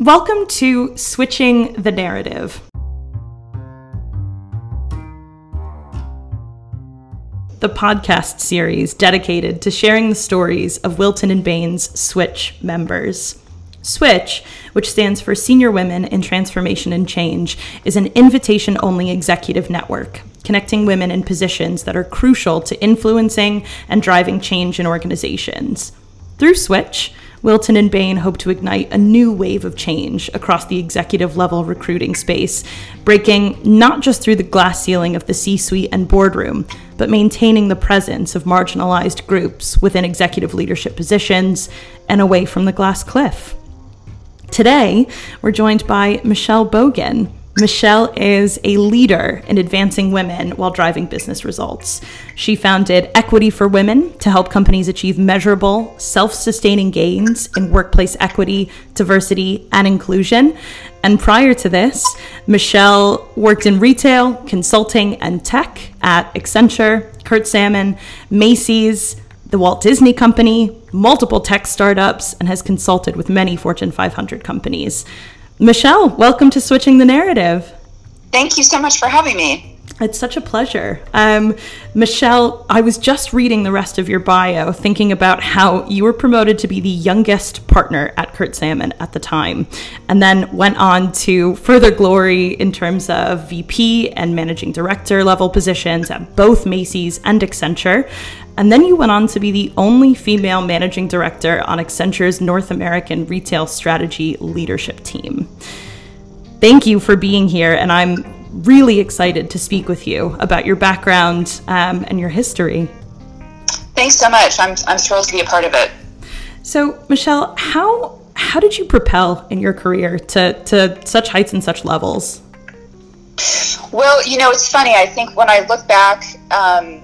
Welcome to Switching the Narrative. The podcast series dedicated to sharing the stories of Wilton and Bain's Switch members. Switch, which stands for Senior Women in Transformation and Change, is an invitation only executive network connecting women in positions that are crucial to influencing and driving change in organizations. Through Switch, Wilton and Bain hope to ignite a new wave of change across the executive level recruiting space, breaking not just through the glass ceiling of the C suite and boardroom, but maintaining the presence of marginalized groups within executive leadership positions and away from the glass cliff. Today, we're joined by Michelle Bogan, Michelle is a leader in advancing women while driving business results. She founded Equity for Women to help companies achieve measurable, self sustaining gains in workplace equity, diversity, and inclusion. And prior to this, Michelle worked in retail, consulting, and tech at Accenture, Kurt Salmon, Macy's, the Walt Disney Company, multiple tech startups, and has consulted with many Fortune 500 companies. Michelle, welcome to Switching the Narrative. Thank you so much for having me. It's such a pleasure. Um, Michelle, I was just reading the rest of your bio, thinking about how you were promoted to be the youngest partner at Kurt Salmon at the time, and then went on to further glory in terms of VP and managing director level positions at both Macy's and Accenture. And then you went on to be the only female managing director on Accenture's North American retail strategy leadership team. Thank you for being here, and I'm really excited to speak with you about your background um, and your history. Thanks so much. I'm, I'm thrilled to be a part of it. So, Michelle, how how did you propel in your career to, to such heights and such levels? Well, you know, it's funny. I think when I look back, um,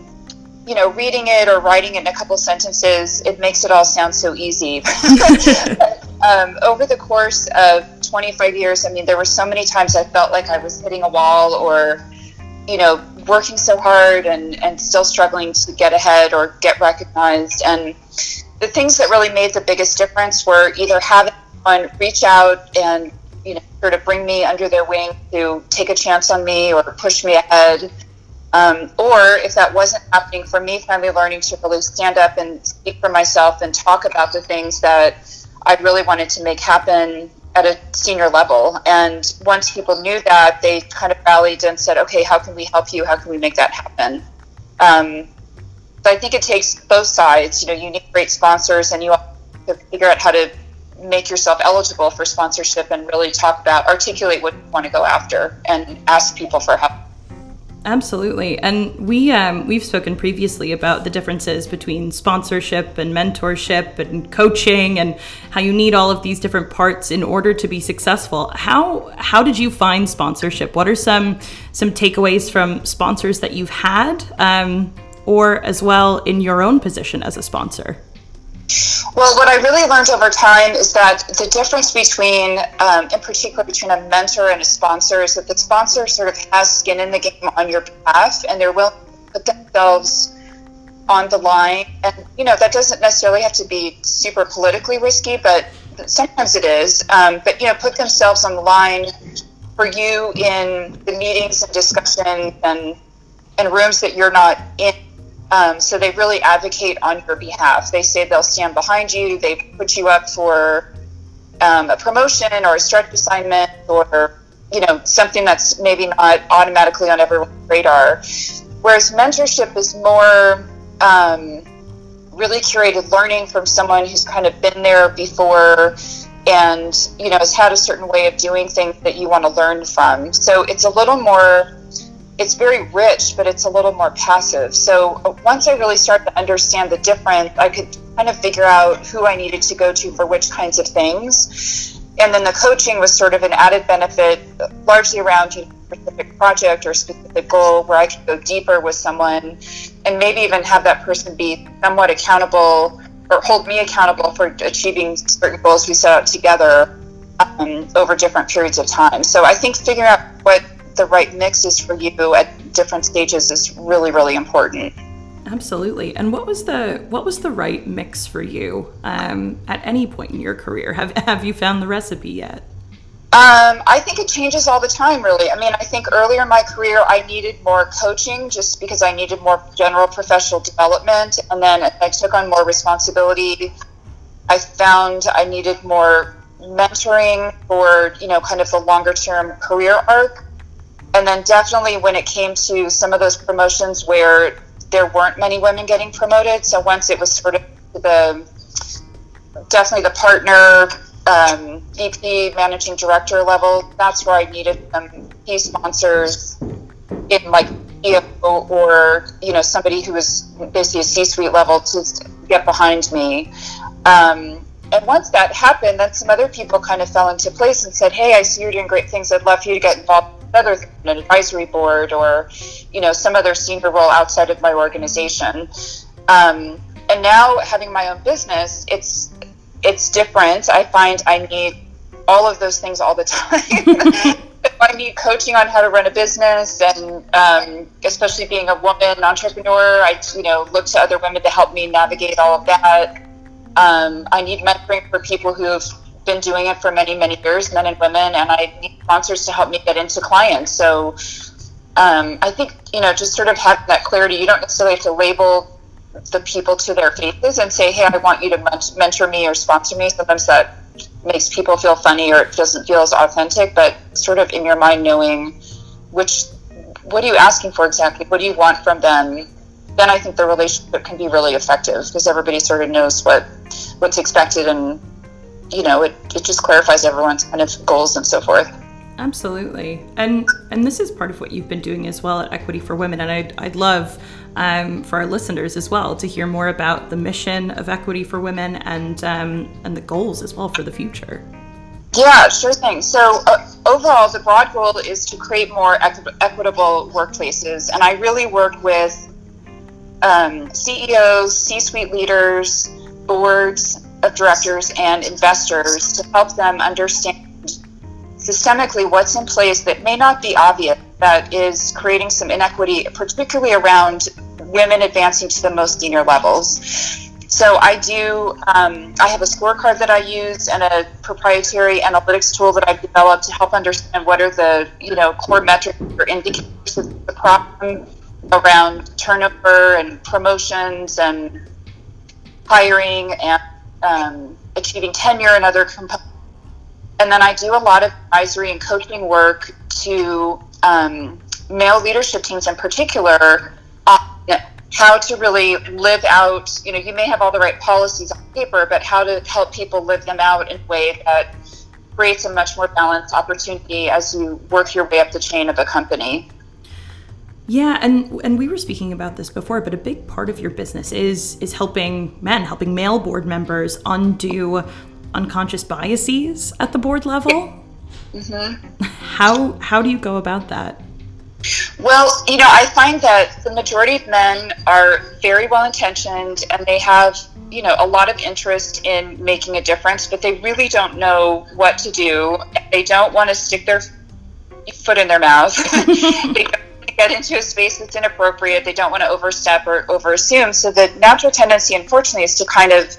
you know, reading it or writing it in a couple sentences, it makes it all sound so easy. um, over the course of 25 years, I mean, there were so many times I felt like I was hitting a wall or, you know, working so hard and, and still struggling to get ahead or get recognized. And the things that really made the biggest difference were either having someone reach out and, you know, sort of bring me under their wing to take a chance on me or push me ahead um, or if that wasn't happening for me, finally learning to really stand up and speak for myself and talk about the things that I really wanted to make happen at a senior level. And once people knew that, they kind of rallied and said, okay, how can we help you? How can we make that happen? Um, I think it takes both sides. You know, you need great sponsors and you have to figure out how to make yourself eligible for sponsorship and really talk about, articulate what you want to go after and ask people for help. Absolutely, and we um, we've spoken previously about the differences between sponsorship and mentorship and coaching, and how you need all of these different parts in order to be successful. How how did you find sponsorship? What are some some takeaways from sponsors that you've had, um, or as well in your own position as a sponsor? Well, what I really learned over time is that the difference between, um, in particular, between a mentor and a sponsor is that the sponsor sort of has skin in the game on your behalf and they're willing to put themselves on the line. And, you know, that doesn't necessarily have to be super politically risky, but sometimes it is. Um, but, you know, put themselves on the line for you in the meetings and discussions and, and rooms that you're not in um, so they really advocate on your behalf. They say they'll stand behind you. They put you up for um, a promotion or a stretch assignment or you know something that's maybe not automatically on everyone's radar. Whereas mentorship is more um, really curated learning from someone who's kind of been there before and you know has had a certain way of doing things that you want to learn from. So it's a little more it's very rich, but it's a little more passive. So uh, once I really started to understand the difference, I could kind of figure out who I needed to go to for which kinds of things. And then the coaching was sort of an added benefit, largely around a specific project or specific goal where I could go deeper with someone and maybe even have that person be somewhat accountable or hold me accountable for achieving certain goals we set out together um, over different periods of time. So I think figuring out what the right mix is for you at different stages is really really important absolutely and what was the what was the right mix for you um, at any point in your career have have you found the recipe yet Um, I think it changes all the time, really. I mean, I think earlier in my career, I needed more coaching just because I needed more general professional development. And then I took on more responsibility. I found I needed more mentoring for, you know, kind of the longer term career arc. And then definitely when it came to some of those promotions where there weren't many women getting promoted. So once it was sort of the definitely the partner um, VP, managing director level, that's where I needed some key sponsors in like CEO or you know somebody who was basically a C-suite level to get behind me. Um, and once that happened, then some other people kind of fell into place and said, "Hey, I see you're doing great things. I'd love for you to get involved with other an advisory board or you know some other senior role outside of my organization." Um, and now having my own business, it's it's different. I find I need all of those things all the time. I need coaching on how to run a business, and um, especially being a woman entrepreneur, I you know look to other women to help me navigate all of that. Um, I need mentoring for people who've been doing it for many many years, men and women, and I need sponsors to help me get into clients. So um, I think you know just sort of have that clarity. You don't necessarily have to label the people to their faces and say, "Hey, I want you to mentor me or sponsor me." Sometimes that makes people feel funny or it doesn't feel as authentic. But sort of in your mind, knowing which, what are you asking for exactly? What do you want from them? Then I think the relationship can be really effective because everybody sort of knows what what's expected, and you know, it it just clarifies everyone's kind of goals and so forth. Absolutely, and and this is part of what you've been doing as well at Equity for Women, and I'd I'd love um, for our listeners as well to hear more about the mission of Equity for Women and um, and the goals as well for the future. Yeah, sure thing. So uh, overall, the broad goal is to create more equi- equitable workplaces, and I really work with um, CEOs, C-suite leaders, boards of directors, and investors to help them understand systemically what's in place that may not be obvious that is creating some inequity, particularly around women advancing to the most senior levels. So I do. Um, I have a scorecard that I use and a proprietary analytics tool that I've developed to help understand what are the you know core metrics or indicators of the problem around turnover and promotions and hiring and um, achieving tenure and other components. And then I do a lot of advisory and coaching work to um, male leadership teams in particular on how to really live out, you know, you may have all the right policies on paper, but how to help people live them out in a way that creates a much more balanced opportunity as you work your way up the chain of a company. Yeah, and and we were speaking about this before, but a big part of your business is is helping men, helping male board members undo unconscious biases at the board level. Mm-hmm. How how do you go about that? Well, you know, I find that the majority of men are very well intentioned and they have, you know, a lot of interest in making a difference, but they really don't know what to do. They don't want to stick their foot in their mouth. they don't get into a space that's inappropriate. They don't want to overstep or overassume. So the natural tendency, unfortunately, is to kind of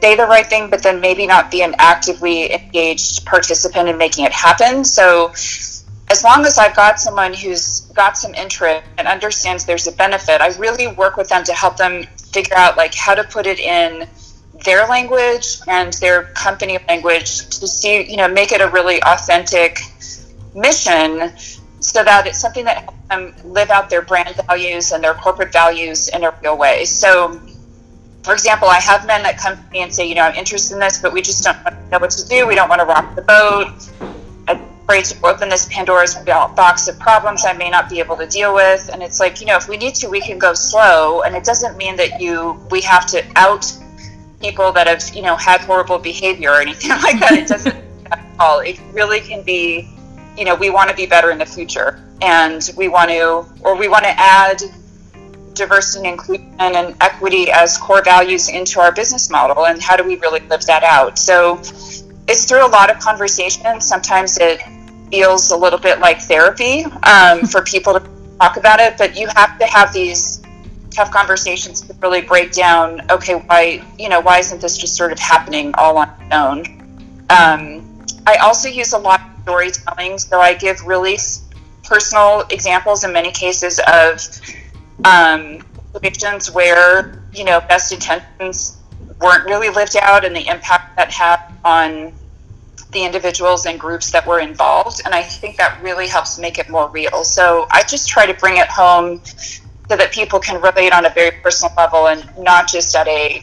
say the right thing, but then maybe not be an actively engaged participant in making it happen. So, as long as I've got someone who's got some interest and understands there's a benefit, I really work with them to help them figure out like how to put it in their language and their company language to see, you know, make it a really authentic mission so that it's something that helps them live out their brand values and their corporate values in a real way. So for example, I have men that come to me and say, you know, I'm interested in this, but we just don't know what to do. We don't want to rock the boat. I'm afraid to open this Pandora's box of problems I may not be able to deal with. And it's like, you know, if we need to, we can go slow. And it doesn't mean that you we have to out people that have, you know, had horrible behavior or anything like that. It doesn't at all. It really can be, you know, we want to be better in the future, and we want to, or we want to add diversity and inclusion and equity as core values into our business model and how do we really live that out? So it's through a lot of conversation. Sometimes it feels a little bit like therapy um, for people to talk about it but you have to have these tough conversations to really break down okay why you know why isn't this just sort of happening all on its own? Um, i also use a lot storytelling. So I give really personal examples in many cases of um, situations where you know best intentions weren't really lived out and the impact that had on the individuals and groups that were involved. And I think that really helps make it more real. So I just try to bring it home so that people can relate on a very personal level and not just at a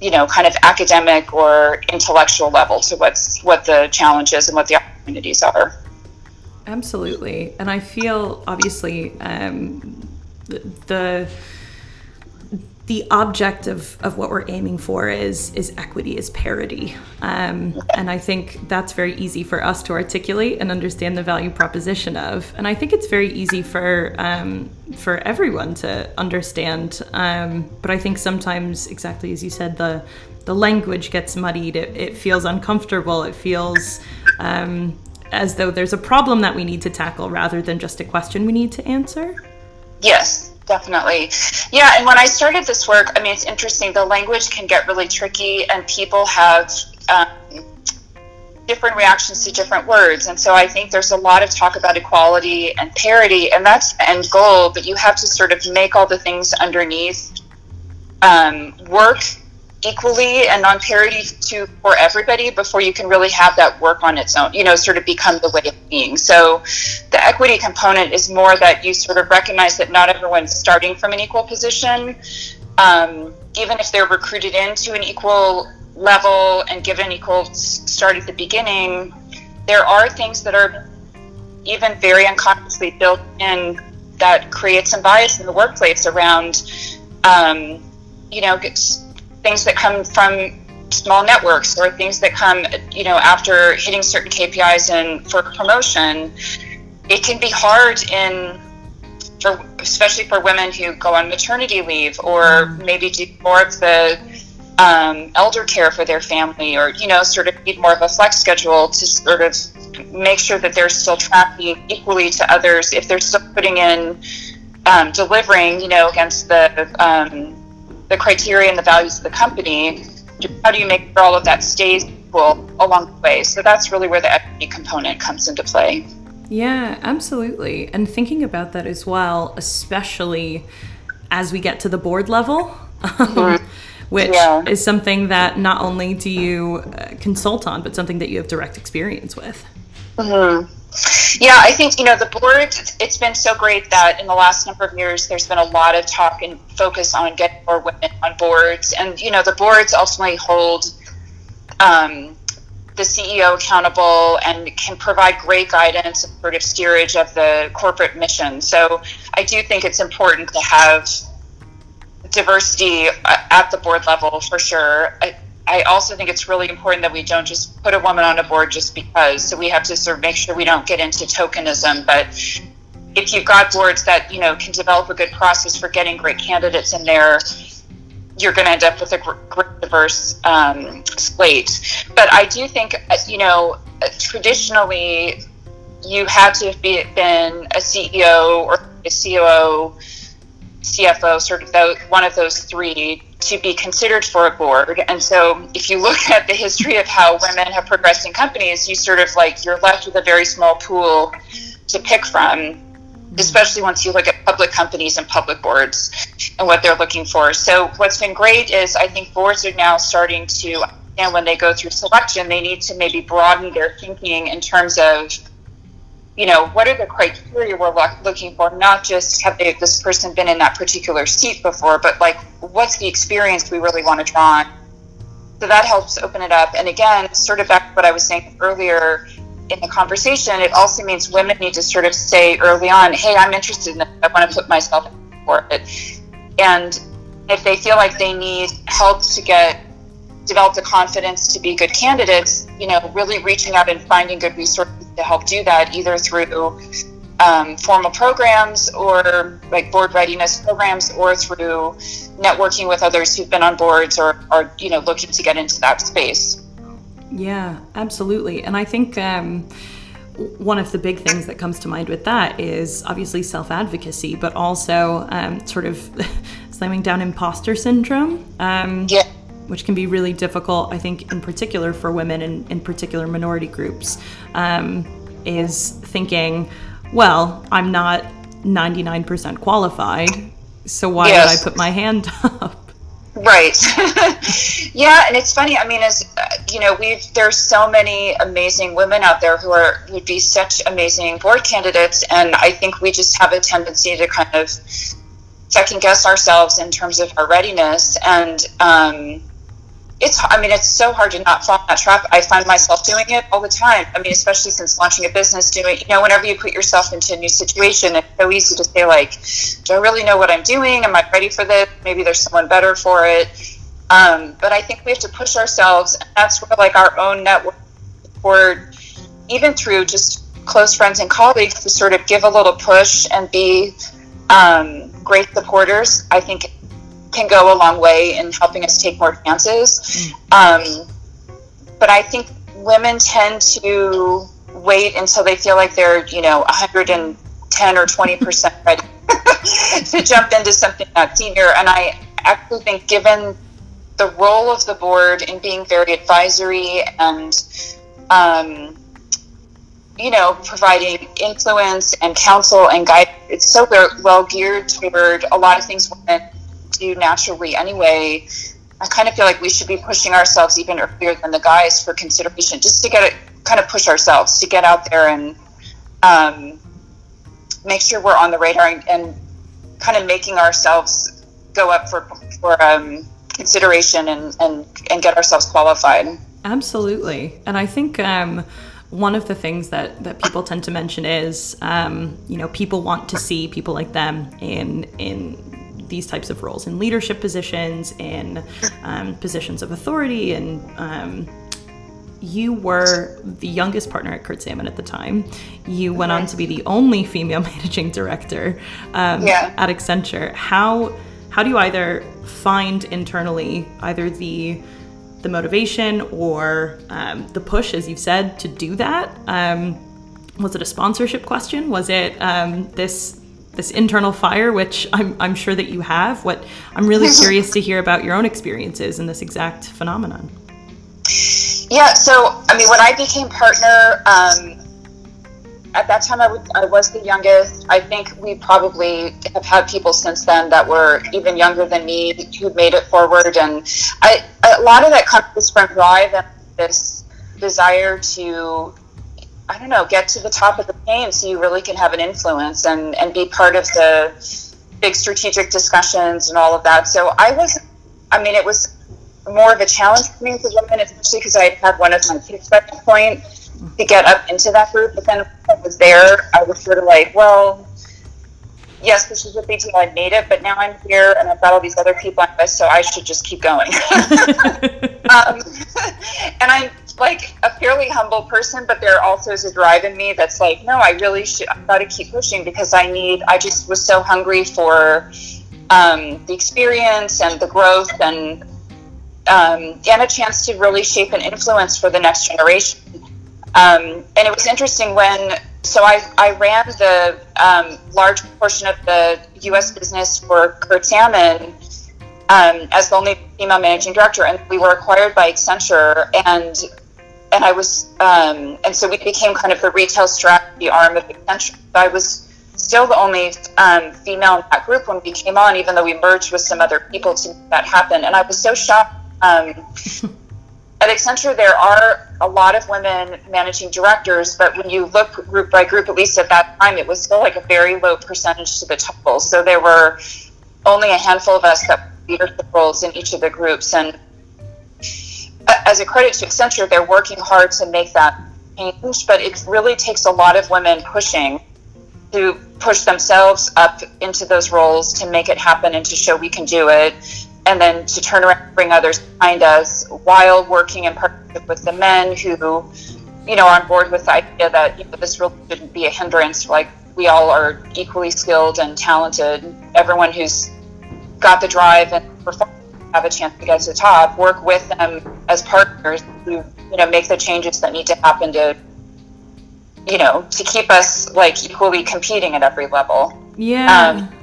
you know kind of academic or intellectual level to what's what the challenges and what the opportunities are. Absolutely. And i feel obviously um, the, the object of, of what we're aiming for is is equity, is parity, um, and I think that's very easy for us to articulate and understand the value proposition of. And I think it's very easy for um, for everyone to understand. Um, but I think sometimes, exactly as you said, the the language gets muddied. It, it feels uncomfortable. It feels um, as though there's a problem that we need to tackle rather than just a question we need to answer. Yes, definitely. Yeah, and when I started this work, I mean, it's interesting. The language can get really tricky, and people have um, different reactions to different words. And so I think there's a lot of talk about equality and parity, and that's the end goal, but you have to sort of make all the things underneath um, work equally and on parity to for everybody before you can really have that work on its own you know sort of become the way of being. So the equity component is more that you sort of recognize that not everyone's starting from an equal position. Um, even if they're recruited into an equal level and given equal start at the beginning there are things that are even very unconsciously built in that create some bias in the workplace around um, you know things that come from small networks or things that come, you know, after hitting certain KPIs and for promotion, it can be hard in for especially for women who go on maternity leave or maybe do more of the um, elder care for their family or you know sort of need more of a flex schedule to sort of make sure that they're still tracking equally to others. If they're still putting in um, delivering you know against the um, the criteria and the values of the company, how do you make sure all of that stays equal along the way? So that's really where the equity component comes into play. Yeah, absolutely. And thinking about that as well, especially as we get to the board level, mm-hmm. which yeah. is something that not only do you uh, consult on, but something that you have direct experience with. Mm-hmm. Yeah, I think, you know, the board, it's been so great that in the last number of years, there's been a lot of talk and focus on getting more women on boards. And, you know, the boards ultimately hold um, the CEO accountable and can provide great guidance and sort of steerage of the corporate mission. So I do think it's important to have diversity at the board level for sure. I, I also think it's really important that we don't just put a woman on a board just because. So we have to sort of make sure we don't get into tokenism. But if you've got boards that you know can develop a good process for getting great candidates in there, you're going to end up with a great diverse um, slate. But I do think you know traditionally you had to have been a CEO or a COO, CFO, sort of one of those three to be considered for a board. And so if you look at the history of how women have progressed in companies, you sort of like you're left with a very small pool to pick from, mm-hmm. especially once you look at public companies and public boards and what they're looking for. So what's been great is I think boards are now starting to and when they go through selection, they need to maybe broaden their thinking in terms of you know, what are the criteria we're looking for? Not just have they, this person been in that particular seat before, but like, what's the experience we really want to draw on? So that helps open it up. And again, sort of back to what I was saying earlier in the conversation, it also means women need to sort of say early on, hey, I'm interested in this. I want to put myself for it. And if they feel like they need help to get develop the confidence to be good candidates, you know, really reaching out and finding good resources to help do that, either through um, formal programs or like board readiness programs or through networking with others who've been on boards or are, you know, looking to get into that space. Yeah, absolutely. And I think um, one of the big things that comes to mind with that is obviously self advocacy, but also um, sort of slamming down imposter syndrome. Um, yeah which can be really difficult, I think, in particular for women and in particular minority groups, um, is thinking, well, I'm not 99% qualified, so why yes. would I put my hand up? Right. yeah, and it's funny. I mean, as uh, you know, we've there's so many amazing women out there who are would be such amazing board candidates, and I think we just have a tendency to kind of second guess ourselves in terms of our readiness. And um, it's I mean it's so hard to not fall in that trap. I find myself doing it all the time. I mean, especially since launching a business, doing you know whenever you put yourself into a new situation, it's so easy to say like, do I really know what I'm doing? Am I ready for this? Maybe there's someone better for it. Um, but I think we have to push ourselves, and that's where like our own network support, even through just close friends and colleagues, to sort of give a little push and be um, great supporters. I think can go a long way in helping us take more chances. Um, but I think women tend to wait until they feel like they're, you know, 110 or 20 percent ready to jump into something that senior. And I actually think, given the role of the board in being very advisory and um, you know, providing influence and counsel and guidance. It's so well geared toward a lot of things women do naturally anyway. I kind of feel like we should be pushing ourselves even earlier than the guys for consideration, just to get it, kind of push ourselves to get out there and um, make sure we're on the radar and, and, kind of making ourselves go up for for um, consideration and, and and get ourselves qualified. Absolutely, and I think. Um, one of the things that, that people tend to mention is, um, you know, people want to see people like them in in these types of roles in leadership positions, in um, positions of authority, and um, you were the youngest partner at Kurt Salmon at the time. You went on to be the only female managing director um, yeah. at Accenture. How how do you either find internally either the the motivation or um, the push, as you've said, to do that? Um, was it a sponsorship question? Was it um, this this internal fire, which I'm, I'm sure that you have. What I'm really curious to hear about your own experiences in this exact phenomenon. Yeah, so I mean, when I became partner, um, at that time I, w- I was the youngest. I think we probably have had people since then that were even younger than me who made it forward, and I, a lot of that comes from drive and this desire to I don't know, get to the top of the game so you really can have an influence and, and be part of the big strategic discussions and all of that. So I was, I mean, it was more of a challenge for me as a woman, especially because I had one of my kids at that point to get up into that group. But then I was there, I was sort of like, well, yes, this is a big deal. I made it, but now I'm here and I've got all these other people on this, so I should just keep going. um, and I'm like a fairly humble person, but there also is a drive in me that's like, no, I really should. I've got to keep pushing because I need. I just was so hungry for um, the experience and the growth and um, and a chance to really shape and influence for the next generation. Um, and it was interesting when so I, I ran the um, large portion of the U.S. business for Kurt Salmon um, as the only female managing director, and we were acquired by Accenture, and and I was, um, and so we became kind of the retail strategy arm of Accenture. I was still the only um, female in that group when we came on, even though we merged with some other people to make that happen. And I was so shocked. Um, at Accenture, there are a lot of women managing directors, but when you look group by group, at least at that time, it was still like a very low percentage to the total. So there were only a handful of us that were leadership roles in each of the groups. And as a credit to Accenture, they're working hard to make that change, but it really takes a lot of women pushing to push themselves up into those roles to make it happen and to show we can do it, and then to turn around and bring others behind us while working in partnership with the men who, you know, are on board with the idea that you know, this really shouldn't be a hindrance. Like we all are equally skilled and talented. Everyone who's got the drive and perform have a chance to get to the top, work with them as partners to, you know, make the changes that need to happen to, you know, to keep us like equally competing at every level. Yeah. Um,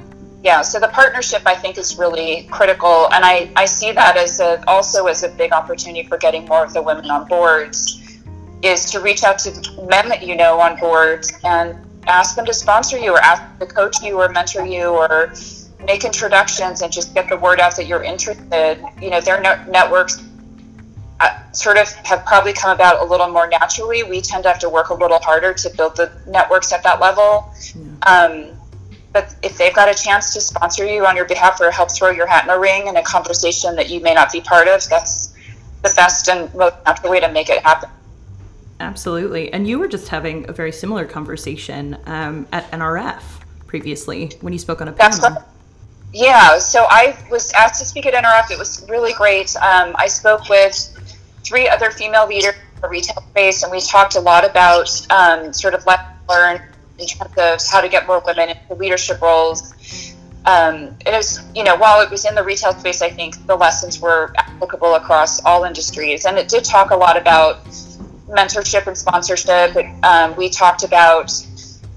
yeah so the partnership i think is really critical and i, I see that as a, also as a big opportunity for getting more of the women on boards is to reach out to men that you know on boards and ask them to sponsor you or ask them to coach you or mentor you or make introductions and just get the word out that you're interested you know their networks uh, sort of have probably come about a little more naturally we tend to have to work a little harder to build the networks at that level um, but if they've got a chance to sponsor you on your behalf or help throw your hat in the ring in a conversation that you may not be part of, that's the best and most natural way to make it happen. Absolutely. And you were just having a very similar conversation um, at NRF previously when you spoke on a panel. That's yeah, so I was asked to speak at NRF. It was really great. Um, I spoke with three other female leaders in the retail space, and we talked a lot about um, sort of lessons learned in terms of how to get more women into leadership roles. Um, it was, you know, while it was in the retail space, I think the lessons were applicable across all industries. And it did talk a lot about mentorship and sponsorship. Um, we talked about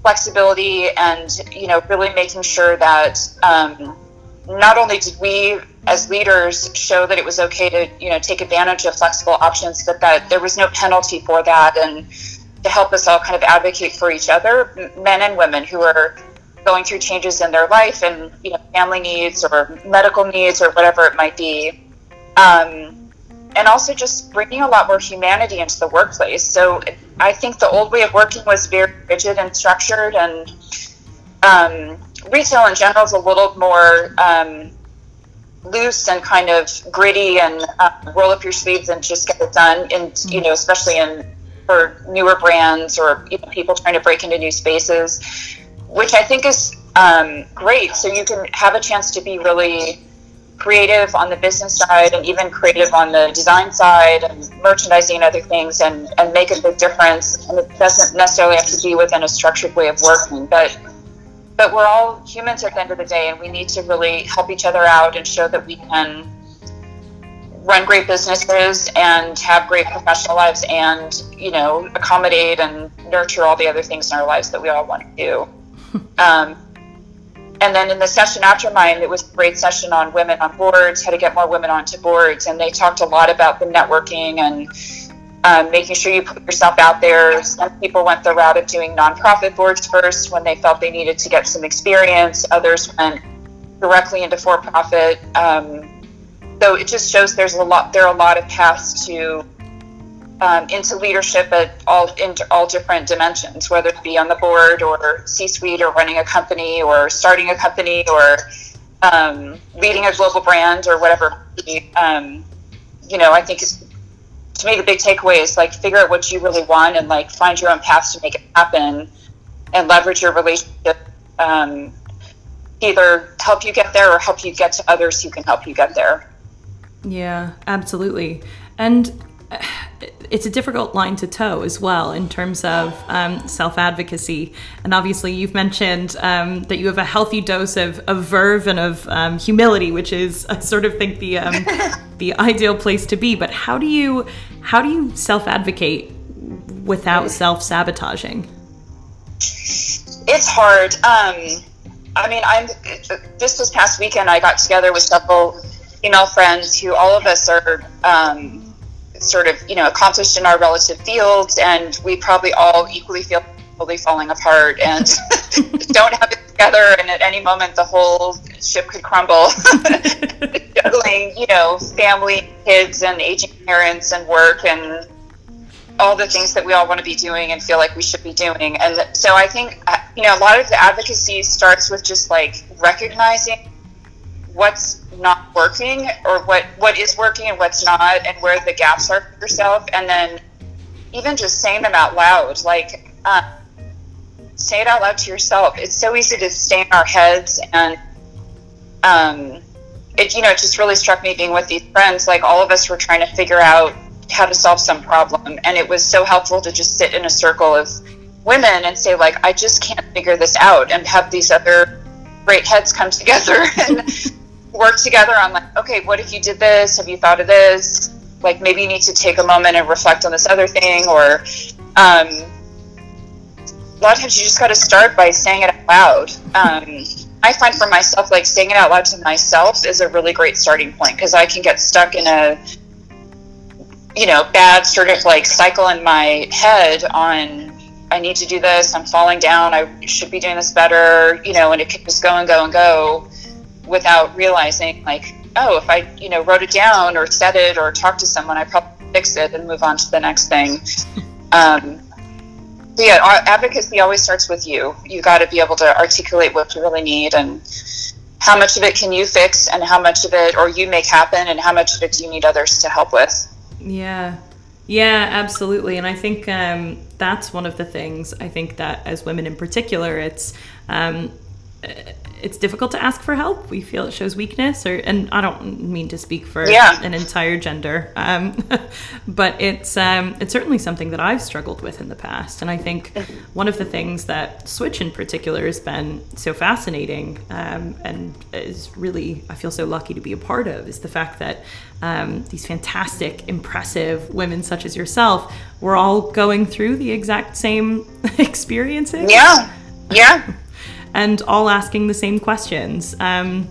flexibility and, you know, really making sure that um, not only did we as leaders show that it was okay to, you know, take advantage of flexible options, but that there was no penalty for that. And, to help us all kind of advocate for each other, men and women who are going through changes in their life and you know family needs or medical needs or whatever it might be, um, and also just bringing a lot more humanity into the workplace. So I think the old way of working was very rigid and structured, and um, retail in general is a little more. Um, loose and kind of gritty and uh, roll up your sleeves and just get it done and you know especially in for newer brands or you know, people trying to break into new spaces, which I think is um, great. So you can have a chance to be really creative on the business side and even creative on the design side and merchandising and other things and, and make a big difference. And it doesn't necessarily have to be within a structured way of working, but but we're all humans at the end of the day and we need to really help each other out and show that we can run great businesses and have great professional lives and you know accommodate and nurture all the other things in our lives that we all want to do. Um, and then in the session after mine it was a great session on women on boards how to get more women onto boards and they talked a lot about the networking and um, making sure you put yourself out there. Some people went the route of doing nonprofit boards first when they felt they needed to get some experience. Others went directly into for-profit. Um, so it just shows there's a lot there are a lot of paths to um, into leadership at all in all different dimensions, whether it be on the board or C-suite or running a company or starting a company or um, leading a global brand or whatever. Um, you know, I think to me the big takeaway is like figure out what you really want and like find your own paths to make it happen and leverage your relationship. Um, either help you get there or help you get to others who can help you get there. Yeah, absolutely. And uh, it's a difficult line to toe as well in terms of um, self advocacy. And obviously, you've mentioned um, that you have a healthy dose of, of verve and of um, humility, which is, I sort of think, the um, the ideal place to be. But how do you how do you self advocate without self sabotaging? It's hard. Um, I mean, I'm just this past weekend. I got together with several female friends who all of us are um, sort of you know accomplished in our relative fields, and we probably all equally feel fully falling apart and don't have it together. And at any moment, the whole ship could crumble. Juggling, you know, family, kids, and aging parents, and work, and all the things that we all want to be doing and feel like we should be doing. And so I think, uh, you know, a lot of the advocacy starts with just like recognizing what's not working or what what is working and what's not and where the gaps are for yourself. And then even just saying them out loud like um, say it out loud to yourself. It's so easy to stay in our heads and um, it you know it just really struck me being with these friends like all of us were trying to figure out how to solve some problem. And it was so helpful to just sit in a circle of women and say like i just can't figure this out and have these other great heads come together and work together on like, okay, what if you did this? Have you thought of this? Like maybe you need to take a moment and reflect on this other thing, or um, a lot of times you just got to start by saying it out loud. Um, I find for myself, like saying it out loud to myself is a really great starting point because I can get stuck in a, you know, bad sort of like cycle in my head on, I need to do this, I'm falling down, I should be doing this better, you know, and it can just go and go and go without realizing, like, oh, if I, you know, wrote it down or said it or talked to someone, I probably fix it and move on to the next thing. Um, so yeah, advocacy always starts with you. You got to be able to articulate what you really need and how much of it can you fix and how much of it or you make happen and how much of it do you need others to help with. Yeah. Yeah, absolutely. And I think um, that's one of the things I think that as women in particular, it's um, it's difficult to ask for help. We feel it shows weakness, or and I don't mean to speak for yeah. an entire gender, um, but it's um, it's certainly something that I've struggled with in the past. And I think one of the things that Switch in particular has been so fascinating um, and is really I feel so lucky to be a part of is the fact that um, these fantastic, impressive women such as yourself, we're all going through the exact same experiences. Yeah, yeah and all asking the same questions. Um,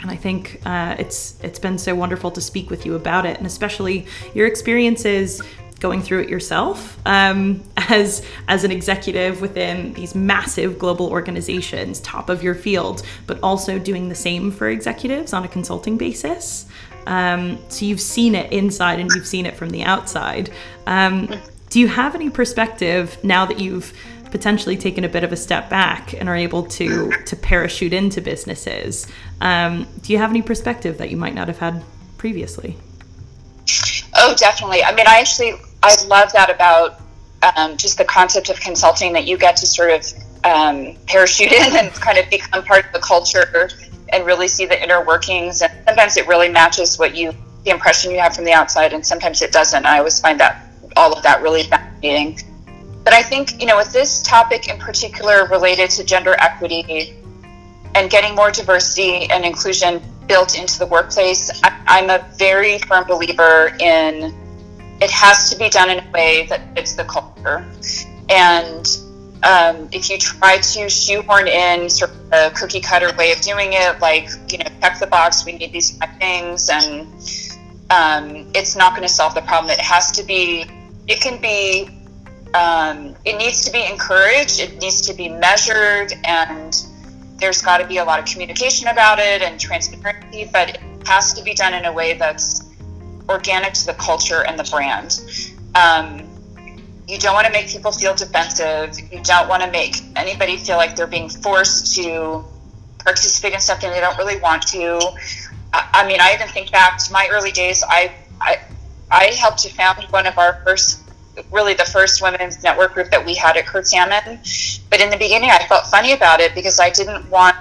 and I think uh, it's it's been so wonderful to speak with you about it, and especially your experiences going through it yourself um, as as an executive within these massive global organizations, top of your field, but also doing the same for executives on a consulting basis. Um, so you've seen it inside and you've seen it from the outside. Um, do you have any perspective now that you've potentially taken a bit of a step back and are able to to parachute into businesses. Um, do you have any perspective that you might not have had previously? Oh, definitely. I mean, I actually I love that about um, just the concept of consulting that you get to sort of um, parachute in and kind of become part of the culture and really see the inner workings. And sometimes it really matches what you the impression you have from the outside, and sometimes it doesn't. I always find that all of that really fascinating. But I think, you know, with this topic in particular related to gender equity and getting more diversity and inclusion built into the workplace, I'm a very firm believer in it has to be done in a way that fits the culture. And um, if you try to shoehorn in sort of a cookie cutter way of doing it, like, you know, check the box, we need these things, and um, it's not going to solve the problem. It has to be, it can be um, it needs to be encouraged, it needs to be measured, and there's got to be a lot of communication about it and transparency, but it has to be done in a way that's organic to the culture and the brand. Um, you don't want to make people feel defensive. You don't want to make anybody feel like they're being forced to participate in something they don't really want to. I, I mean, I even think back to my early days. I, I I helped to found one of our first really the first women's network group that we had at Kurt Salmon. But in the beginning, I felt funny about it because I didn't want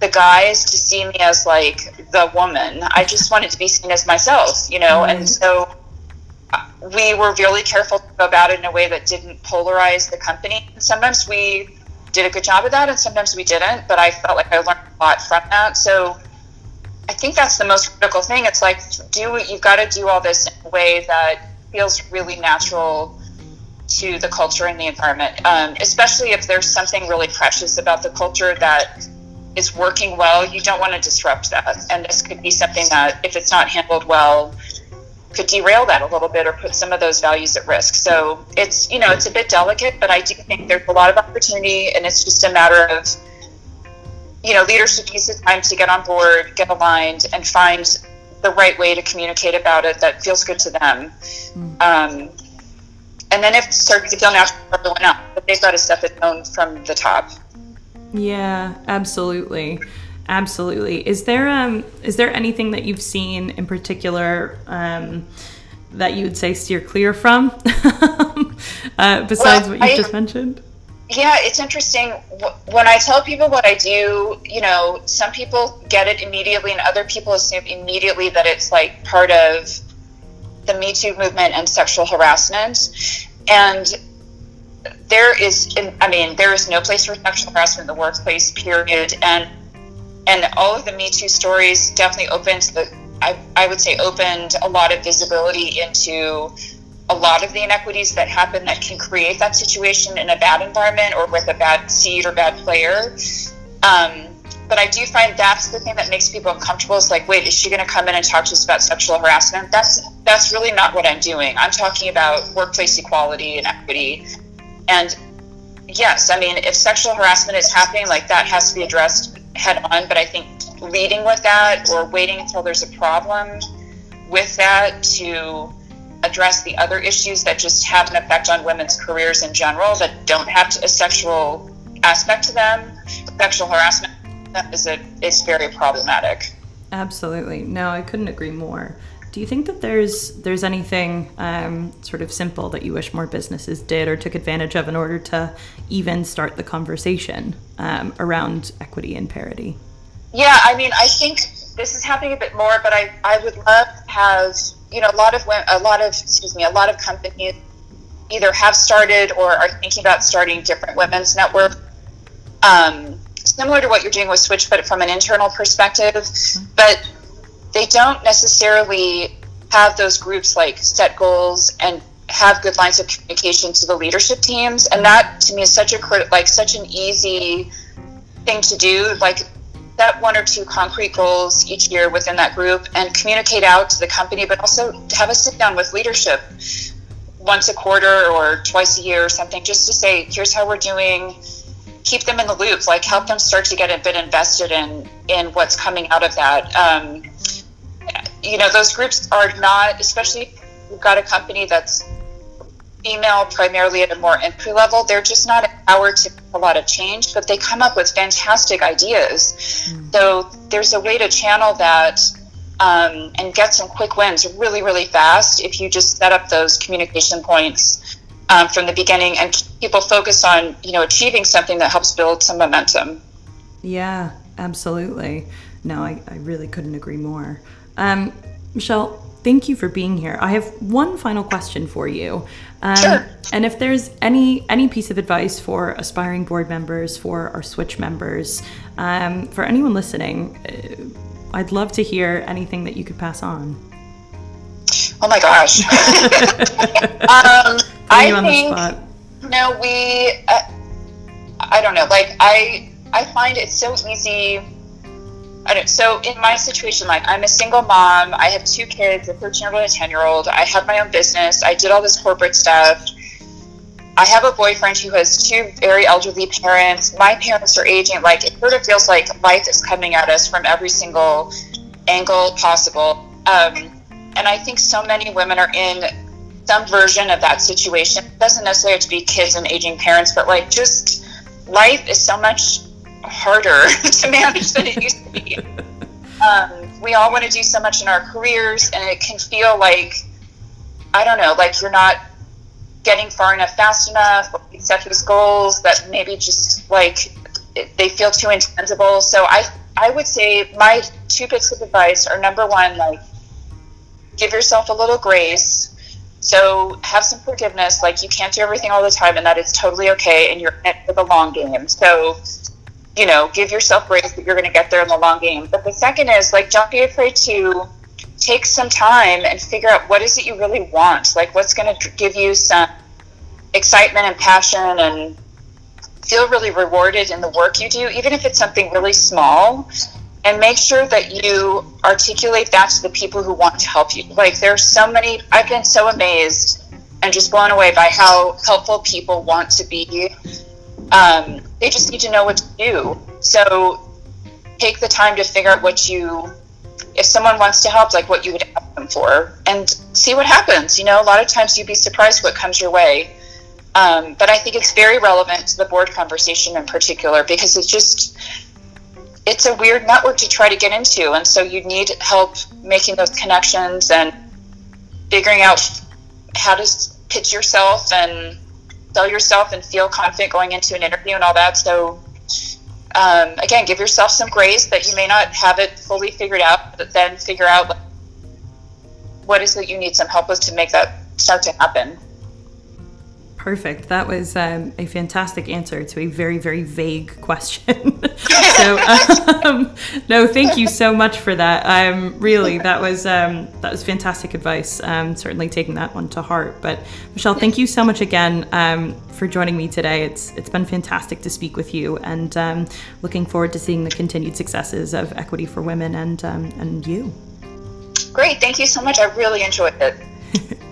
the guys to see me as like the woman. I just wanted to be seen as myself, you know. Mm-hmm. And so uh, we were really careful to go about it in a way that didn't polarize the company. And sometimes we did a good job of that, and sometimes we didn't. But I felt like I learned a lot from that. So I think that's the most critical thing. It's like do you've got to do all this in a way that feels really natural to the culture and the environment, um, especially if there's something really precious about the culture that is working well. You don't want to disrupt that. And this could be something that, if it's not handled well, could derail that a little bit or put some of those values at risk. So it's, you know, it's a bit delicate, but I do think there's a lot of opportunity and it's just a matter of, you know, leadership needs the time to get on board, get aligned, and find the right way to communicate about it that feels good to them. Mm. Um, and then if starts to feel natural for everyone else, but they've got to set the tone from the top. Yeah, absolutely. Absolutely. Is there um is there anything that you've seen in particular um, that you would say steer clear from uh, besides well, what you just mentioned? Yeah, it's interesting. When I tell people what I do, you know, some people get it immediately, and other people assume immediately that it's like part of the Me Too movement and sexual harassment. And there is, I mean, there is no place for sexual harassment in the workplace, period. And and all of the Me Too stories definitely opened the, I, I would say, opened a lot of visibility into a lot of the inequities that happen that can create that situation in a bad environment or with a bad seed or bad player. Um, but I do find that's the thing that makes people uncomfortable. Is like, wait, is she going to come in and talk to us about sexual harassment? That's that's really not what I'm doing. I'm talking about workplace equality and equity. And yes, I mean, if sexual harassment is happening, like that has to be addressed head on. But I think leading with that or waiting until there's a problem with that to address the other issues that just have an effect on women's careers in general that don't have a sexual aspect to them, sexual harassment is a, is very problematic. Absolutely. No, I couldn't agree more. Do you think that there's there's anything um, sort of simple that you wish more businesses did or took advantage of in order to even start the conversation um, around equity and parity? Yeah, I mean, I think this is happening a bit more, but I, I would love to have you know a lot of a lot of excuse me a lot of companies either have started or are thinking about starting different women's networks. Um, similar to what you're doing with Switch, but from an internal perspective. But they don't necessarily have those groups like set goals and have good lines of communication to the leadership teams. And that to me is such a like such an easy thing to do. Like set one or two concrete goals each year within that group and communicate out to the company, but also have a sit down with leadership once a quarter or twice a year or something, just to say, here's how we're doing keep them in the loop, like help them start to get a bit invested in in what's coming out of that. Um, you know, those groups are not, especially we've got a company that's female primarily at a more entry level. They're just not empowered to a lot of change, but they come up with fantastic ideas. Mm. So there's a way to channel that. Um, and get some quick wins really, really fast if you just set up those communication points um, from the beginning and keep people focused on you know achieving something that helps build some momentum yeah absolutely no i, I really couldn't agree more um, michelle thank you for being here i have one final question for you um, sure. and if there's any any piece of advice for aspiring board members for our switch members um, for anyone listening uh, i'd love to hear anything that you could pass on oh my gosh um, I think no, we. Uh, I don't know. Like I, I find it so easy. I don't. So in my situation, like I'm a single mom. I have two kids, a 13 year old and a 10 year old. I have my own business. I did all this corporate stuff. I have a boyfriend who has two very elderly parents. My parents are aging. Like it sort of feels like life is coming at us from every single angle possible. Um, and I think so many women are in some version of that situation. It doesn't necessarily have to be kids and aging parents, but like just life is so much harder to manage than it used to be. Um, we all want to do so much in our careers, and it can feel like, I don't know, like you're not getting far enough fast enough, you set these goals that maybe just like they feel too intangible. So I, I would say my two bits of advice are number one, like give yourself a little grace so have some forgiveness. Like you can't do everything all the time, and that is totally okay. And you're in it for the long game. So, you know, give yourself grace that you're going to get there in the long game. But the second is like, don't be afraid to take some time and figure out what is it you really want. Like, what's going to give you some excitement and passion and feel really rewarded in the work you do, even if it's something really small and make sure that you articulate that to the people who want to help you. Like there's so many I've been so amazed and just blown away by how helpful people want to be. Um, they just need to know what to do. So take the time to figure out what you if someone wants to help, like what you would ask them for, and see what happens. You know, a lot of times you'd be surprised what comes your way. Um, but I think it's very relevant to the board conversation in particular because it's just it's a weird network to try to get into, and so you need help making those connections and figuring out how to pitch yourself and sell yourself and feel confident going into an interview and all that. So, um, again, give yourself some grace that you may not have it fully figured out, but then figure out what is it you need some help with to make that start to happen. Perfect. That was um, a fantastic answer to a very, very vague question. so, um, no, thank you so much for that. Um, really, that was um, that was fantastic advice. Um, certainly taking that one to heart. But Michelle, thank you so much again um, for joining me today. It's it's been fantastic to speak with you, and um, looking forward to seeing the continued successes of Equity for Women and and you. Great. Thank you so much. I really enjoyed it.